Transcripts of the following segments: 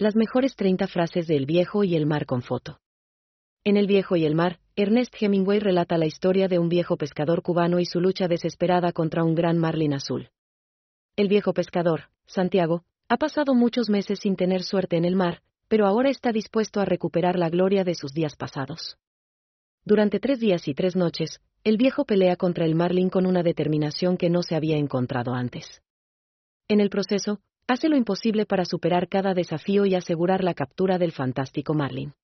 Las mejores 30 frases de El viejo y el mar con foto. En El viejo y el mar, Ernest Hemingway relata la historia de un viejo pescador cubano y su lucha desesperada contra un gran marlin azul. El viejo pescador, Santiago, ha pasado muchos meses sin tener suerte en el mar, pero ahora está dispuesto a recuperar la gloria de sus días pasados. Durante tres días y tres noches, el viejo pelea contra el marlin con una determinación que no se había encontrado antes. En el proceso, hace lo imposible para superar cada desafío y asegurar la captura del fantástico Marlin.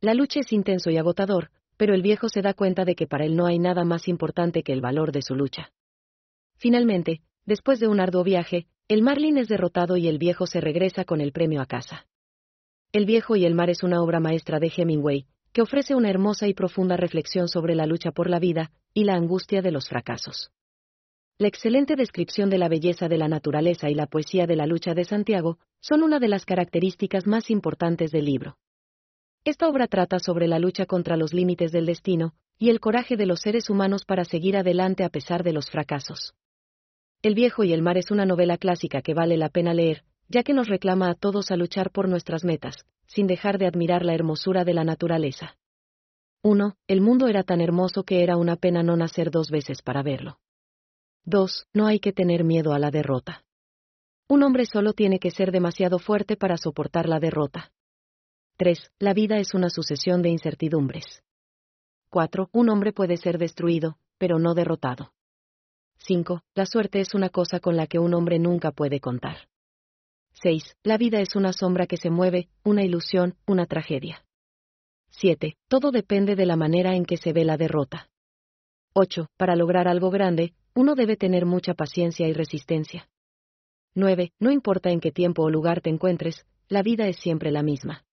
La lucha es intenso y agotador, pero el viejo se da cuenta de que para él no hay nada más importante que el valor de su lucha. Finalmente, después de un arduo viaje, el Marlin es derrotado y el viejo se regresa con el premio a casa. El viejo y el mar es una obra maestra de Hemingway, que ofrece una hermosa y profunda reflexión sobre la lucha por la vida y la angustia de los fracasos. La excelente descripción de la belleza de la naturaleza y la poesía de la lucha de Santiago son una de las características más importantes del libro. Esta obra trata sobre la lucha contra los límites del destino y el coraje de los seres humanos para seguir adelante a pesar de los fracasos. El viejo y el mar es una novela clásica que vale la pena leer, ya que nos reclama a todos a luchar por nuestras metas, sin dejar de admirar la hermosura de la naturaleza. 1. El mundo era tan hermoso que era una pena no nacer dos veces para verlo. 2. No hay que tener miedo a la derrota. Un hombre solo tiene que ser demasiado fuerte para soportar la derrota. 3. La vida es una sucesión de incertidumbres. 4. Un hombre puede ser destruido, pero no derrotado. 5. La suerte es una cosa con la que un hombre nunca puede contar. 6. La vida es una sombra que se mueve, una ilusión, una tragedia. 7. Todo depende de la manera en que se ve la derrota. 8. Para lograr algo grande, uno debe tener mucha paciencia y resistencia. 9. No importa en qué tiempo o lugar te encuentres, la vida es siempre la misma.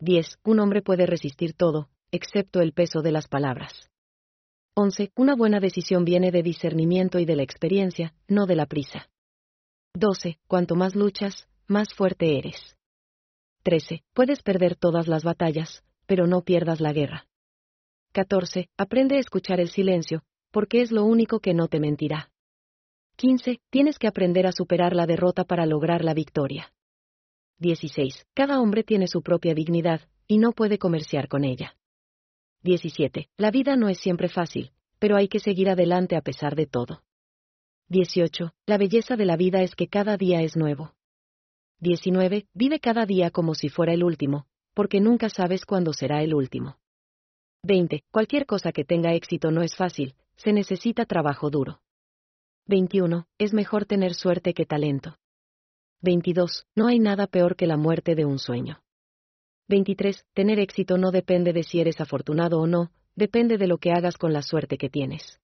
10. Un hombre puede resistir todo, excepto el peso de las palabras. 11. Una buena decisión viene de discernimiento y de la experiencia, no de la prisa. 12. Cuanto más luchas, más fuerte eres. 13. Puedes perder todas las batallas, pero no pierdas la guerra. 14. Aprende a escuchar el silencio, porque es lo único que no te mentirá. 15. Tienes que aprender a superar la derrota para lograr la victoria. 16. Cada hombre tiene su propia dignidad, y no puede comerciar con ella. 17. La vida no es siempre fácil, pero hay que seguir adelante a pesar de todo. 18. La belleza de la vida es que cada día es nuevo. 19. Vive cada día como si fuera el último, porque nunca sabes cuándo será el último. 20. Cualquier cosa que tenga éxito no es fácil, se necesita trabajo duro. 21. Es mejor tener suerte que talento. 22. No hay nada peor que la muerte de un sueño. 23. Tener éxito no depende de si eres afortunado o no, depende de lo que hagas con la suerte que tienes.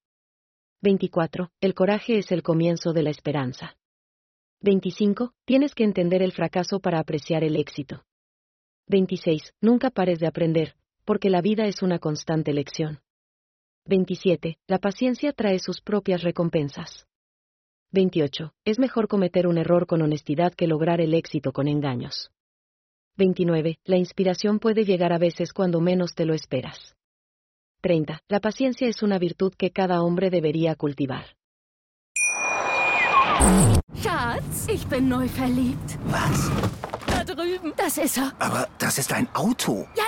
24. El coraje es el comienzo de la esperanza. 25. Tienes que entender el fracaso para apreciar el éxito. 26. Nunca pares de aprender, porque la vida es una constante lección. 27. La paciencia trae sus propias recompensas. 28. Es mejor cometer un error con honestidad que lograr el éxito con engaños. 29. La inspiración puede llegar a veces cuando menos te lo esperas. 30. La paciencia es una virtud que cada hombre debería cultivar. Schatz, ich bin neu verliebt. Was? Da drüben. Das ist er. Aber das ist ein Auto. Ja,